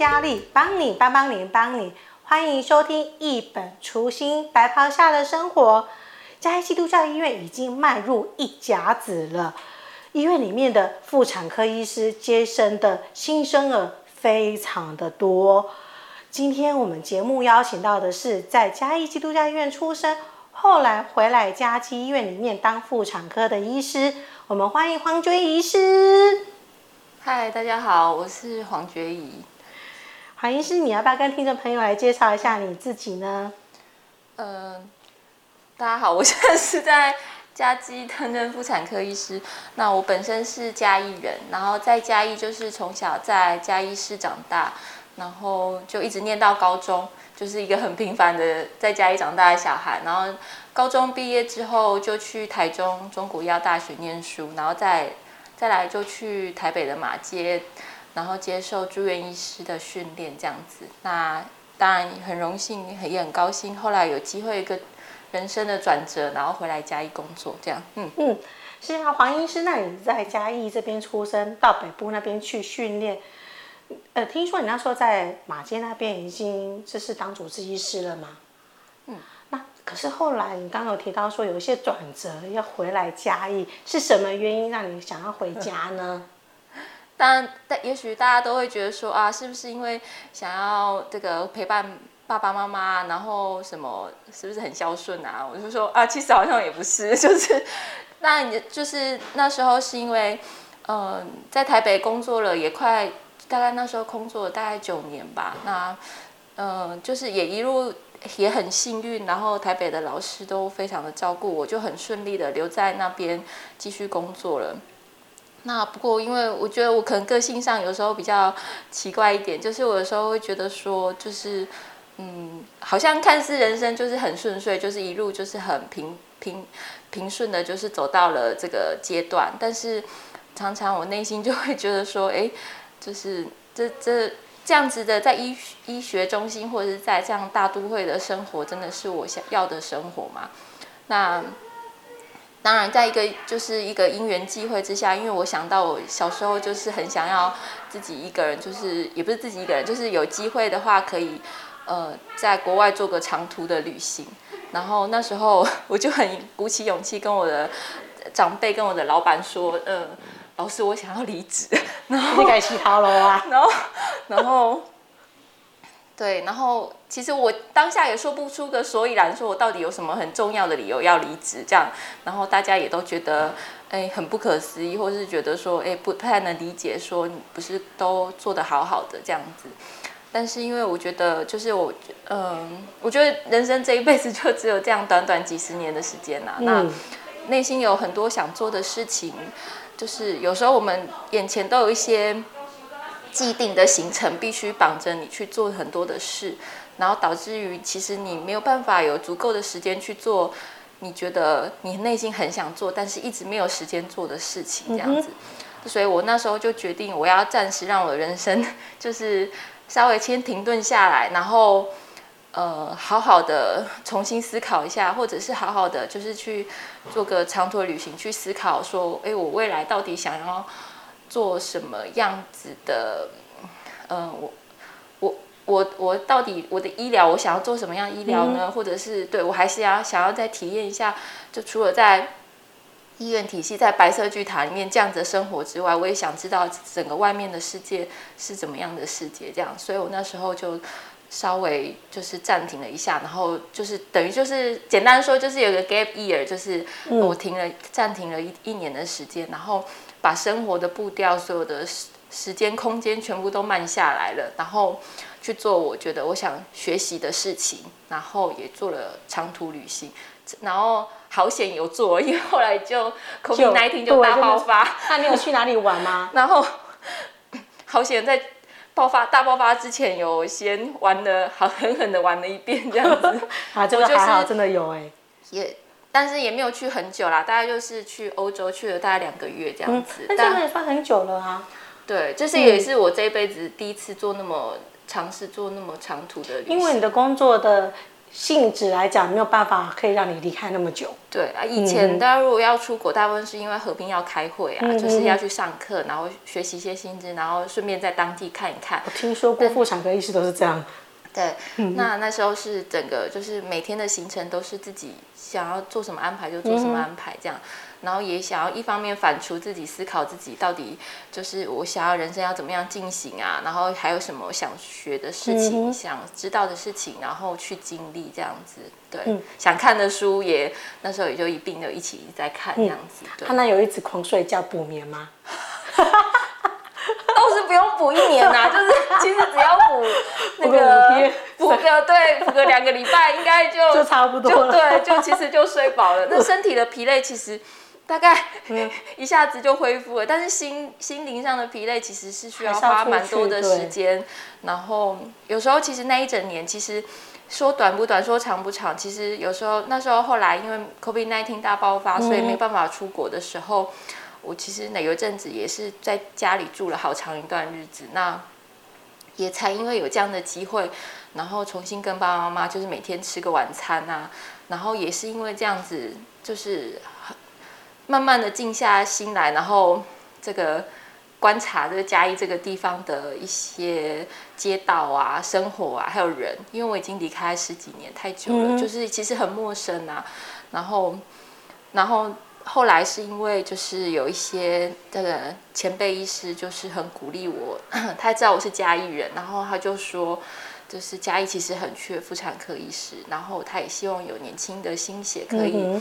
佳丽，帮你帮帮你帮你，欢迎收听《一本初心白袍下的生活》。嘉义基督教医院已经迈入一甲子了，医院里面的妇产科医师接生的新生儿非常的多。今天我们节目邀请到的是在嘉义基督教医院出生，后来回来嘉基医院里面当妇产科的医师。我们欢迎黄珏仪医师。嗨，大家好，我是黄觉仪。黄医师，你要不要跟听众朋友来介绍一下你自己呢？嗯、大家好，我现在是在嘉基担任妇产科医师。那我本身是嘉义人，然后在嘉义就是从小在嘉义市长大，然后就一直念到高中，就是一个很平凡的在嘉义长大的小孩。然后高中毕业之后就去台中中国医药大学念书，然后再再来就去台北的马街。然后接受住院医师的训练，这样子。那当然很荣幸，也很高兴。后来有机会一个人生的转折，然后回来嘉义工作，这样。嗯嗯，是啊，黄医师，那你在嘉义这边出生，到北部那边去训练。呃，听说你那时候在马街那边已经就是当主治医师了吗？嗯。那可是后来你刚刚有提到说有一些转折，要回来嘉义，是什么原因让你想要回家呢？嗯但，但也许大家都会觉得说啊，是不是因为想要这个陪伴爸爸妈妈，然后什么是不是很孝顺啊？我就说啊，其实好像也不是，就是那你就是那时候是因为，嗯、在台北工作了也快，大概那时候工作了大概九年吧。那嗯、就是也一路也很幸运，然后台北的老师都非常的照顾我，就很顺利的留在那边继续工作了。那不过，因为我觉得我可能个性上有时候比较奇怪一点，就是我有时候会觉得说，就是嗯，好像看似人生就是很顺遂，就是一路就是很平平平顺的，就是走到了这个阶段。但是常常我内心就会觉得说，哎，就是这这这样子的，在医医学中心或者是在这样大都会的生活，真的是我想要的生活吗？那。当然，在一个就是一个因缘际会之下，因为我想到我小时候就是很想要自己一个人，就是也不是自己一个人，就是有机会的话可以，呃，在国外做个长途的旅行。然后那时候我就很鼓起勇气跟我的长辈、跟我的老板说，嗯、呃，老师，我想要离职。然后 你改其他了啊。然后，然后。对，然后其实我当下也说不出个所以然，说我到底有什么很重要的理由要离职这样，然后大家也都觉得哎很不可思议，或是觉得说哎不太能理解，说你不是都做得好好的这样子，但是因为我觉得就是我嗯，我觉得人生这一辈子就只有这样短短几十年的时间呐、啊，那内心有很多想做的事情，就是有时候我们眼前都有一些。既定的行程必须绑着你去做很多的事，然后导致于其实你没有办法有足够的时间去做你觉得你内心很想做，但是一直没有时间做的事情这样子。所以我那时候就决定，我要暂时让我的人生就是稍微先停顿下来，然后呃好好的重新思考一下，或者是好好的就是去做个长途旅行，去思考说，哎，我未来到底想要。做什么样子的？嗯、呃，我我我我到底我的医疗，我想要做什么样医疗呢？嗯、或者是对我还是要想要再体验一下，就除了在医院体系、在白色巨塔里面这样子的生活之外，我也想知道整个外面的世界是怎么样的世界。这样，所以我那时候就稍微就是暂停了一下，然后就是等于就是简单说，就是有个 gap year，就是我停了暂停了一一年的时间，然后。把生活的步调、所有的时时间、空间全部都慢下来了，然后去做我觉得我想学习的事情，然后也做了长途旅行，然后好险有做，因为后来就 COVID-19 就大爆发。那你有去哪里玩吗？然后好险在爆发大爆发之前有先玩的好狠狠的玩了一遍这样子。啊，这个还好，真的有哎，也。但是也没有去很久啦，大概就是去欧洲去了大概两个月这样子。那这样也算很久了啊。对，这是也是我这一辈子第一次做那么尝试做那么长途的旅行。因为你的工作的性质来讲，没有办法可以让你离开那么久。对啊，以前大家如果要出国，大部分是因为合并要开会啊，嗯、就是要去上课，然后学习一些新知，然后顺便在当地看一看。我听说过妇产科医师都是这样。对，那那时候是整个就是每天的行程都是自己想要做什么安排就做什么安排这样，然后也想要一方面反刍自己思考自己到底就是我想要人生要怎么样进行啊，然后还有什么想学的事情、想知道的事情，然后去经历这样子。对，想看的书也那时候也就一并的一起在看这样子。他那有一直狂睡觉补眠吗？倒是不用补一年呐、啊，就是其实只要补那个补个对补个两个礼拜，应该就就差不多了。对，就其实就睡饱了。那身体的疲累其实大概 一下子就恢复了，但是心心灵上的疲累其实是需要花蛮多的时间。然后有时候其实那一整年，其实说短不短，说长不长，其实有时候那时候后来因为 COVID-19 大爆发，所以没办法出国的时候。我其实那有一阵子也是在家里住了好长一段日子，那也才因为有这样的机会，然后重新跟爸爸妈妈就是每天吃个晚餐啊，然后也是因为这样子，就是慢慢的静下心来，然后这个观察这个嘉义这个地方的一些街道啊、生活啊，还有人，因为我已经离开十几年太久了，就是其实很陌生啊，然后，然后。后来是因为就是有一些这个前辈医师就是很鼓励我，他知道我是嘉义人，然后他就说，就是嘉义其实很缺妇产科医师，然后他也希望有年轻的新血可以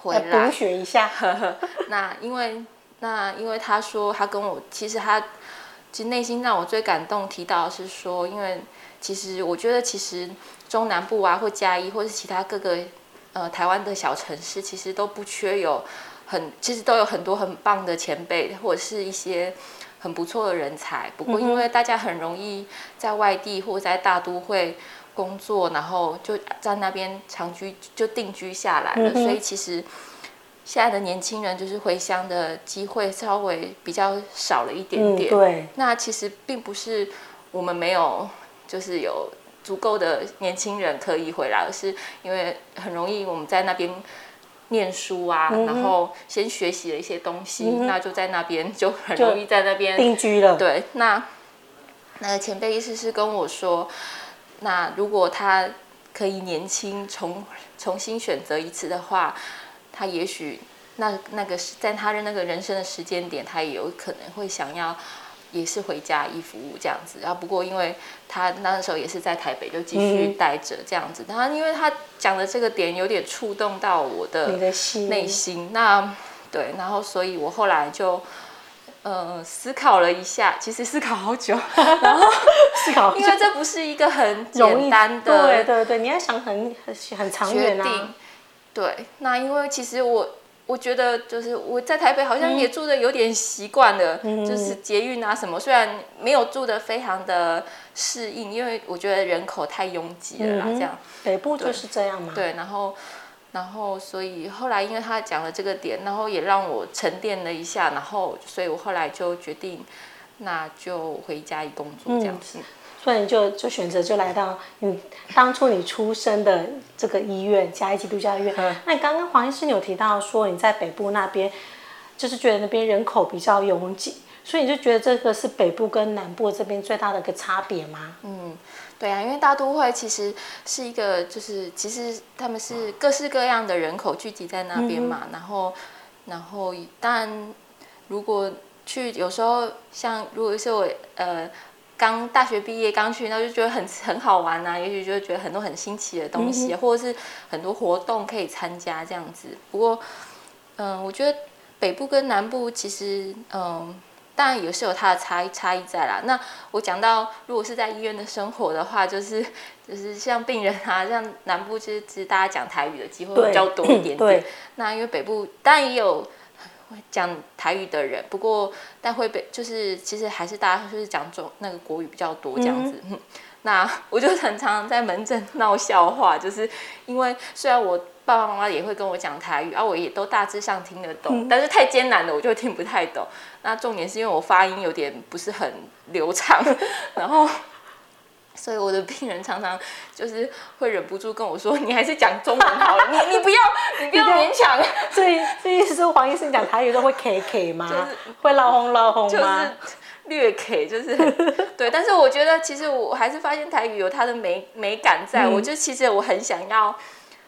回来补血一下。那因为那因为他说他跟我其实他其实内心让我最感动提到的是说，因为其实我觉得其实中南部啊或嘉义或是其他各个。呃，台湾的小城市其实都不缺有很，其实都有很多很棒的前辈，或者是一些很不错的人才。不过，因为大家很容易在外地或者在大都会工作，然后就在那边长居就定居下来了，所以其实现在的年轻人就是回乡的机会稍微比较少了一点点。对，那其实并不是我们没有，就是有。足够的年轻人可以回来，而是因为很容易我们在那边念书啊，嗯、然后先学习了一些东西，嗯、那就在那边就很容易在那边定居了。对，那那个前辈意思是跟我说，那如果他可以年轻重重新选择一次的话，他也许那那个在他的那个人生的时间点，他也有可能会想要。也是回家一服务这样子，然后不过因为他那时候也是在台北，就继续待着这样子。然后、嗯、因为他讲的这个点有点触动到我的内心，心那对，然后所以我后来就呃思考了一下，其实思考好久，然后 思考，因为这不是一个很简单的，对对对，你要想很很很长远啊。对，那因为其实我。我觉得就是我在台北好像也住的有点习惯了，嗯、就是捷运啊什么，虽然没有住的非常的适应，因为我觉得人口太拥挤了啦，这样。北部就是这样嘛。对，然后，然后所以后来因为他讲了这个点，然后也让我沉淀了一下，然后所以我后来就决定，那就回家一工作这样子。嗯所以你就就选择就来到你当初你出生的这个医院嘉义基督教医院。嗯、那你刚刚黄医师有提到说你在北部那边，就是觉得那边人口比较拥挤，所以你就觉得这个是北部跟南部这边最大的一个差别吗？嗯，对啊，因为大都会其实是一个就是其实他们是各式各样的人口聚集在那边嘛，嗯、然后然后当然如果去有时候像如果是我呃。刚大学毕业刚去，那就觉得很很好玩呐、啊，也许就觉得很多很新奇的东西，嗯、或者是很多活动可以参加这样子。不过，嗯，我觉得北部跟南部其实，嗯，当然也是有它的差异差异在啦。那我讲到，如果是在医院的生活的话，就是就是像病人啊，像南部其实其实大家讲台语的机会比较多一点点。那因为北部当然也有。讲台语的人，不过但会被就是其实还是大家就是讲中那个国语比较多这样子。嗯、那我就常常在门诊闹笑话，就是因为虽然我爸爸妈妈也会跟我讲台语，啊，我也都大致上听得懂，嗯、但是太艰难了我就听不太懂。那重点是因为我发音有点不是很流畅，然后所以我的病人常常就是会忍不住跟我说：“你还是讲中文好了，你你不要你不要勉强。”所以所以是说黄医生讲台语都会 K K 吗？就是会闹哄闹哄吗？就 是略 K，就是对。但是我觉得其实我还是发现台语有它的美美感在，嗯、我就其实我很想要，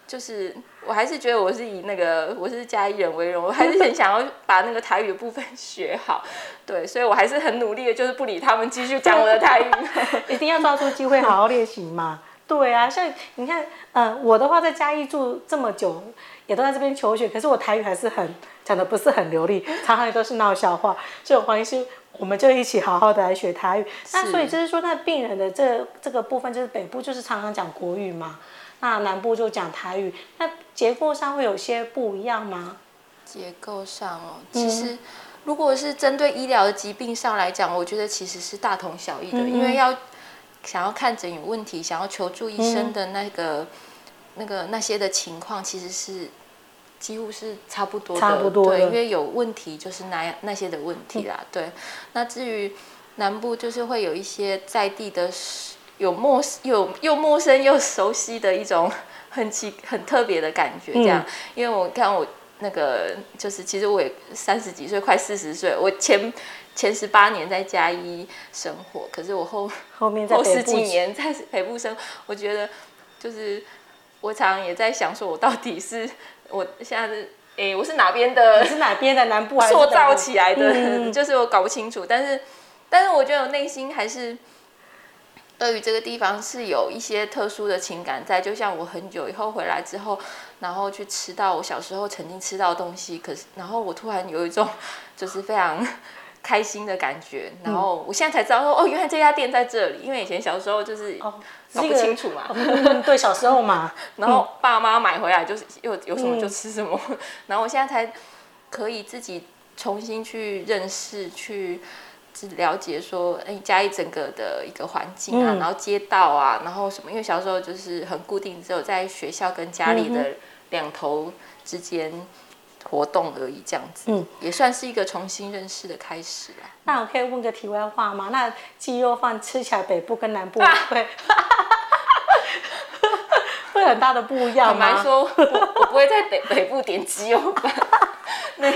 就是我还是觉得我是以那个我是嘉义人为荣，我还是很想要把那个台语的部分 学好。对，所以我还是很努力的，就是不理他们，继续讲我的台语。一定要抓住机会好好练习嘛。对啊，像你看，嗯、呃，我的话在嘉义住这么久，也都在这边求学，可是我台语还是很讲的不是很流利，常常也都是闹笑话。所以黄医师，我们就一起好好的来学台语。那所以就是说，那病人的这这个部分，就是北部就是常常讲国语嘛，那南部就讲台语。那结构上会有些不一样吗？结构上哦，其实。嗯如果是针对医疗的疾病上来讲，我觉得其实是大同小异的，嗯、因为要想要看诊有问题，想要求助医生的那个、嗯、那个那些的情况，其实是几乎是差不多的。差不多对，因为有问题就是那那些的问题啦。嗯、对，那至于南部，就是会有一些在地的，有陌有又陌生又熟悉的一种很奇很特别的感觉，这样。嗯、因为我看我。那个就是，其实我也三十几岁，快四十岁。我前前十八年在嘉义生活，可是我后后面在后十几年在北部生活，我觉得就是我常常也在想，说我到底是我现在是哎，我是哪边的？是哪边的南部还是 塑造起来的？嗯、就是我搞不清楚。但是，但是我觉得我内心还是。对于这个地方是有一些特殊的情感在，就像我很久以后回来之后，然后去吃到我小时候曾经吃到的东西，可是然后我突然有一种就是非常 开心的感觉，然后我现在才知道说哦，原来这家店在这里，因为以前小时候就是搞不清楚嘛，哦、对，小时候嘛，然后爸妈买回来就是又有什么就吃什么，嗯、然后我现在才可以自己重新去认识去。是了解说，哎，嘉义整个的一个环境啊，嗯、然后街道啊，然后什么？因为小时候就是很固定，只有在学校跟家里的两头之间活动而已，这样子，嗯，也算是一个重新认识的开始啊。那我可以问个题外话吗？那鸡肉饭吃起来北部跟南部会、啊、会很大的不一样吗？坦白说，我我不会在北北部点鸡肉饭。那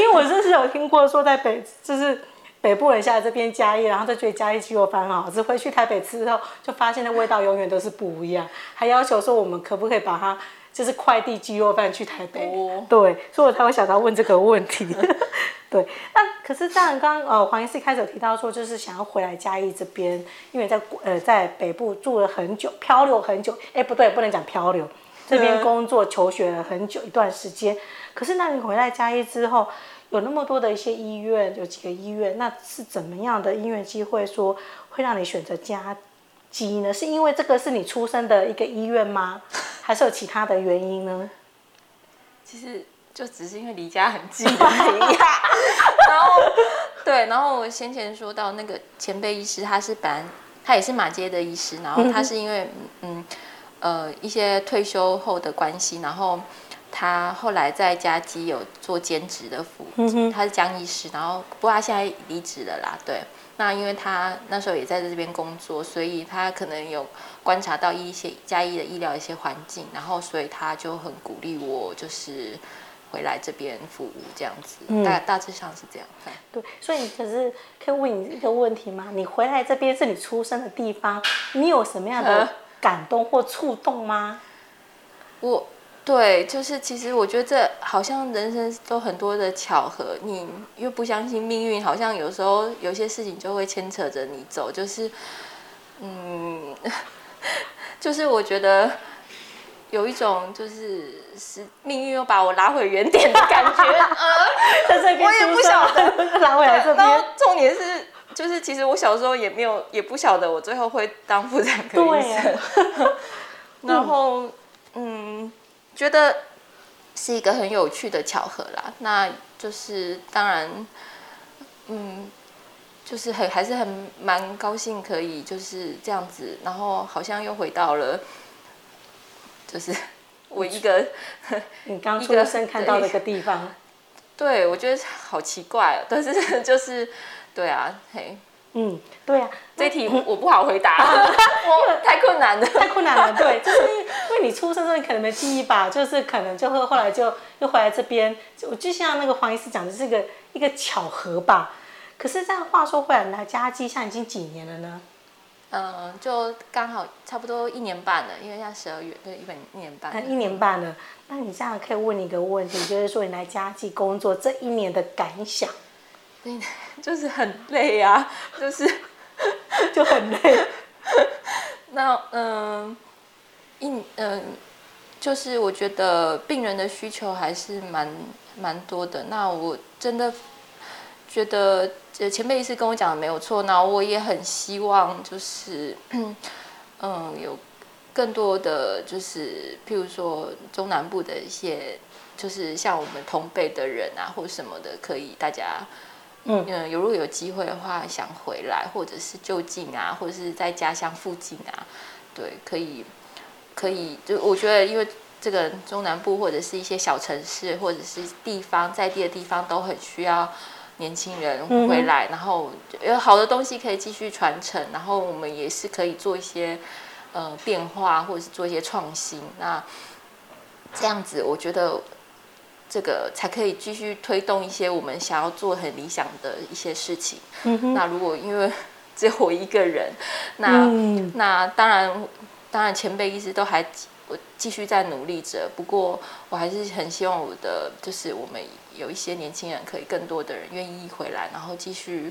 因为我真是有听过说，在北就是北部人下来这边嘉义，然后就觉得嘉义鸡肉饭很好吃，回去台北吃之后就发现那味道永远都是不一样，还要求说我们可不可以把它就是快递鸡肉饭去台北？哦、对，所以我才会想到问这个问题。对，那可是当然刚刚呃黄医师开始有提到说，就是想要回来嘉义这边，因为在呃在北部住了很久，漂流很久，哎不对，不能讲漂流，这边工作求学了很久一段时间。可是，那你回来嘉义之后，有那么多的一些医院，有几个医院，那是怎么样的因缘机会说会让你选择嘉基呢？是因为这个是你出生的一个医院吗？还是有其他的原因呢？其实就只是因为离家很近而已。然后，对，然后我先前说到那个前辈医师，他是本他也是马街的医师，然后他是因为嗯呃一些退休后的关系，然后。他后来在嘉基有做兼职的服务，嗯、他是江医师，然后不过他现在离职了啦。对，那因为他那时候也在这边工作，所以他可能有观察到一些嘉义的医疗一些环境，然后所以他就很鼓励我，就是回来这边服务这样子。嗯、大大致上是这样。对，所以可是可以问你一个问题吗？你回来这边是你出生的地方，你有什么样的感动或触动吗？我。对，就是其实我觉得这好像人生都很多的巧合，你又不相信命运，好像有时候有些事情就会牵扯着你走，就是，嗯，就是我觉得有一种就是是命运又把我拉回原点的感觉，呃，我也不晓得 拉回来这边。然后重点是，就是其实我小时候也没有也不晓得我最后会当妇产科医生，然后嗯。嗯觉得是一个很有趣的巧合啦，那就是当然，嗯，就是很还是很蛮高兴可以就是这样子，然后好像又回到了，就是我一个 你刚出生看到的一个地方，对，对我觉得好奇怪，但是 就是对啊，嘿，嗯，对啊，这题我不好回答，我太困难了，太困难了。对，就是因为你出生时候你可能没记忆吧，就是可能就会后来就又回来这边，就就像那个黄医师讲的是一个一个巧合吧。可是这样话说回来，来嘉基现在已经几年了呢？嗯，就刚好差不多一年半了，因为现在十二月，对，一本一年半。一年半了，那你这样可以问你一个问题，就是说你来嘉基工作这一年的感想？对，就是很累啊，就是 就很累。那嗯，一嗯，就是我觉得病人的需求还是蛮蛮多的。那我真的觉得。前辈医师跟我讲的没有错，那我也很希望就是，嗯，有更多的就是，譬如说中南部的一些，就是像我们同辈的人啊，或什么的，可以大家，嗯，有如果有机会的话，想回来，或者是就近啊，或者是在家乡附近啊，对，可以，可以，就我觉得，因为这个中南部或者是一些小城市，或者是地方在地的地方，都很需要。年轻人回来，然后有好的东西可以继续传承，然后我们也是可以做一些呃变化，或者是做一些创新。那这样子，我觉得这个才可以继续推动一些我们想要做很理想的一些事情。嗯、那如果因为只有我一个人，那、嗯、那当然当然前辈一直都还我继续在努力着。不过我还是很希望我的就是我们。有一些年轻人可以更多的人愿意回来，然后继续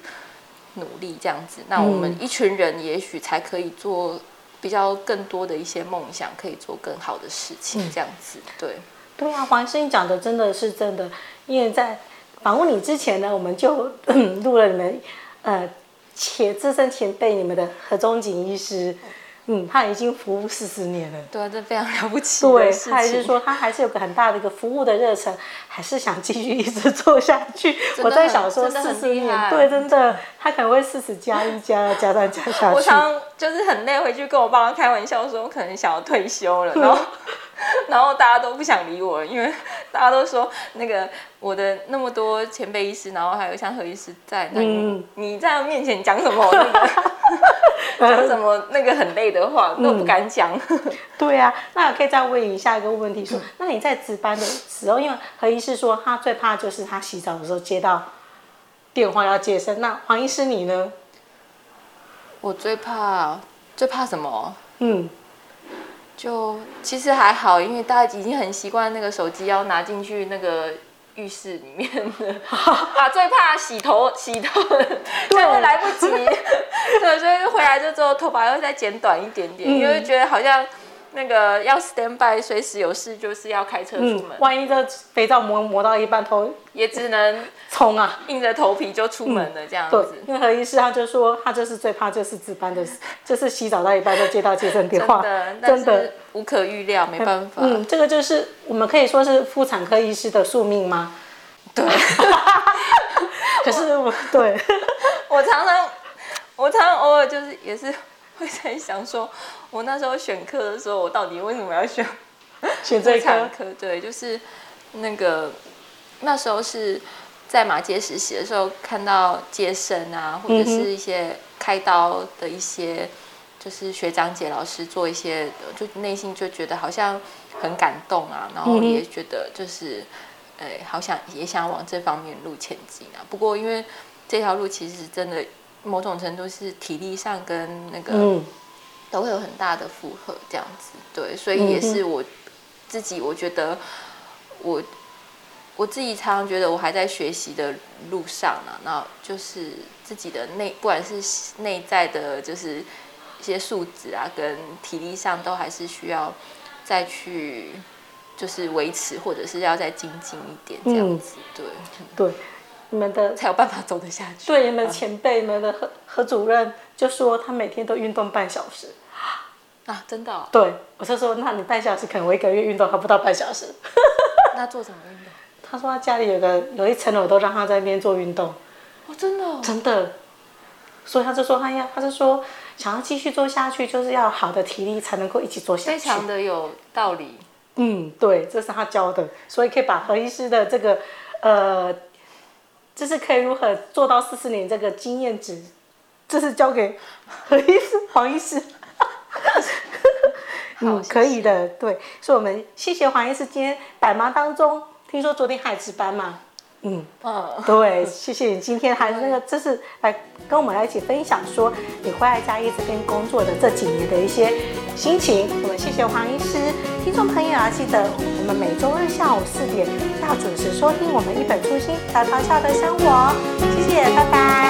努力这样子。那我们一群人也许才可以做比较更多的一些梦想，可以做更好的事情这样子。对，对啊，黄医生讲的真的是真的。因为在访问你之前呢，我们就录了你们呃前资深前辈你们的何宗景医师。嗯，他已经服务四十年了，对啊，这非常了不起。对，他还是说他还是有个很大的一个服务的热忱，还是想继续一直做下去。我在想说四十年，对，真的，他可能会四十加一加加上加下去。我常就是很累，回去跟我爸妈开玩笑说，我可能想要退休了，然后然后大家都不想理我，因为大家都说那个我的那么多前辈医师，然后还有像何医师在，那你、嗯、你在他面前讲什么？那个 讲什么那个很累的话都不敢讲、嗯。对啊，那我可以再问一下一个问题说，说那你在值班的时候，因为何医师说他最怕就是他洗澡的时候接到电话要接生，那黄医师你呢？我最怕最怕什么？嗯，就其实还好，因为大家已经很习惯那个手机要拿进去那个。浴室里面的。啊，最怕洗头，洗头就会来不及，对，所以回来就之后头发又再剪短一点点，嗯、因为觉得好像那个要 stand by，随时有事就是要开车出门，嗯、万一这肥皂磨磨到一半头也只能冲啊，硬着头皮就出门了这样子。嗯、因为何医师他就说他就是最怕就是值班的，就是洗澡到一半就接到接生电话，真的，真的。无可预料，没办法。嗯，这个就是我们可以说是妇产科医师的宿命吗？对，可是我对，我常常，我常常偶尔就是也是会在想说，我那时候选课的时候，我到底为什么要选 选这科？对，就是那个那时候是在马街实习的时候，看到接生啊，或者是一些开刀的一些，就是学长姐老师做一些，就内心就觉得好像很感动啊，然后也觉得就是。哎，好想也想往这方面路前进啊！不过因为这条路其实真的某种程度是体力上跟那个、嗯、都会有很大的负荷，这样子对，所以也是我自己，我觉得我我自己常常觉得我还在学习的路上呢、啊。那就是自己的内，不管是内在的，就是一些素质啊，跟体力上都还是需要再去。就是维持，或者是要再精进一点这样子，对、嗯、对，你们的才有办法走得下去。对，你们前辈们的何何主任就说他每天都运动半小时啊，真的、哦？对，我就说那你半小时，可能我一个月运动还不到半小时。那做什么运动？他说他家里有个有一层楼都让他在那边做运动。哦，真的、哦？真的。所以他就说他要，他就说想要继续做下去，就是要好的体力才能够一起做下去。非常的有道理。嗯，对，这是他教的，所以可以把何医师的这个，呃，就是可以如何做到四十年这个经验值这是交给何医师、黄医师。嗯，可以的，对，所以我们谢谢黄医师今天百忙当中，听说昨天还值班嘛？嗯，嗯，对，谢谢你今天还那个，这是来跟我们来一起分享说你回来嘉义这边工作的这几年的一些心情。我们谢谢黄医师，听众朋友啊记得，我们每周日下午四点要准时收听我们一本初心白袍下的生活。谢谢，拜拜。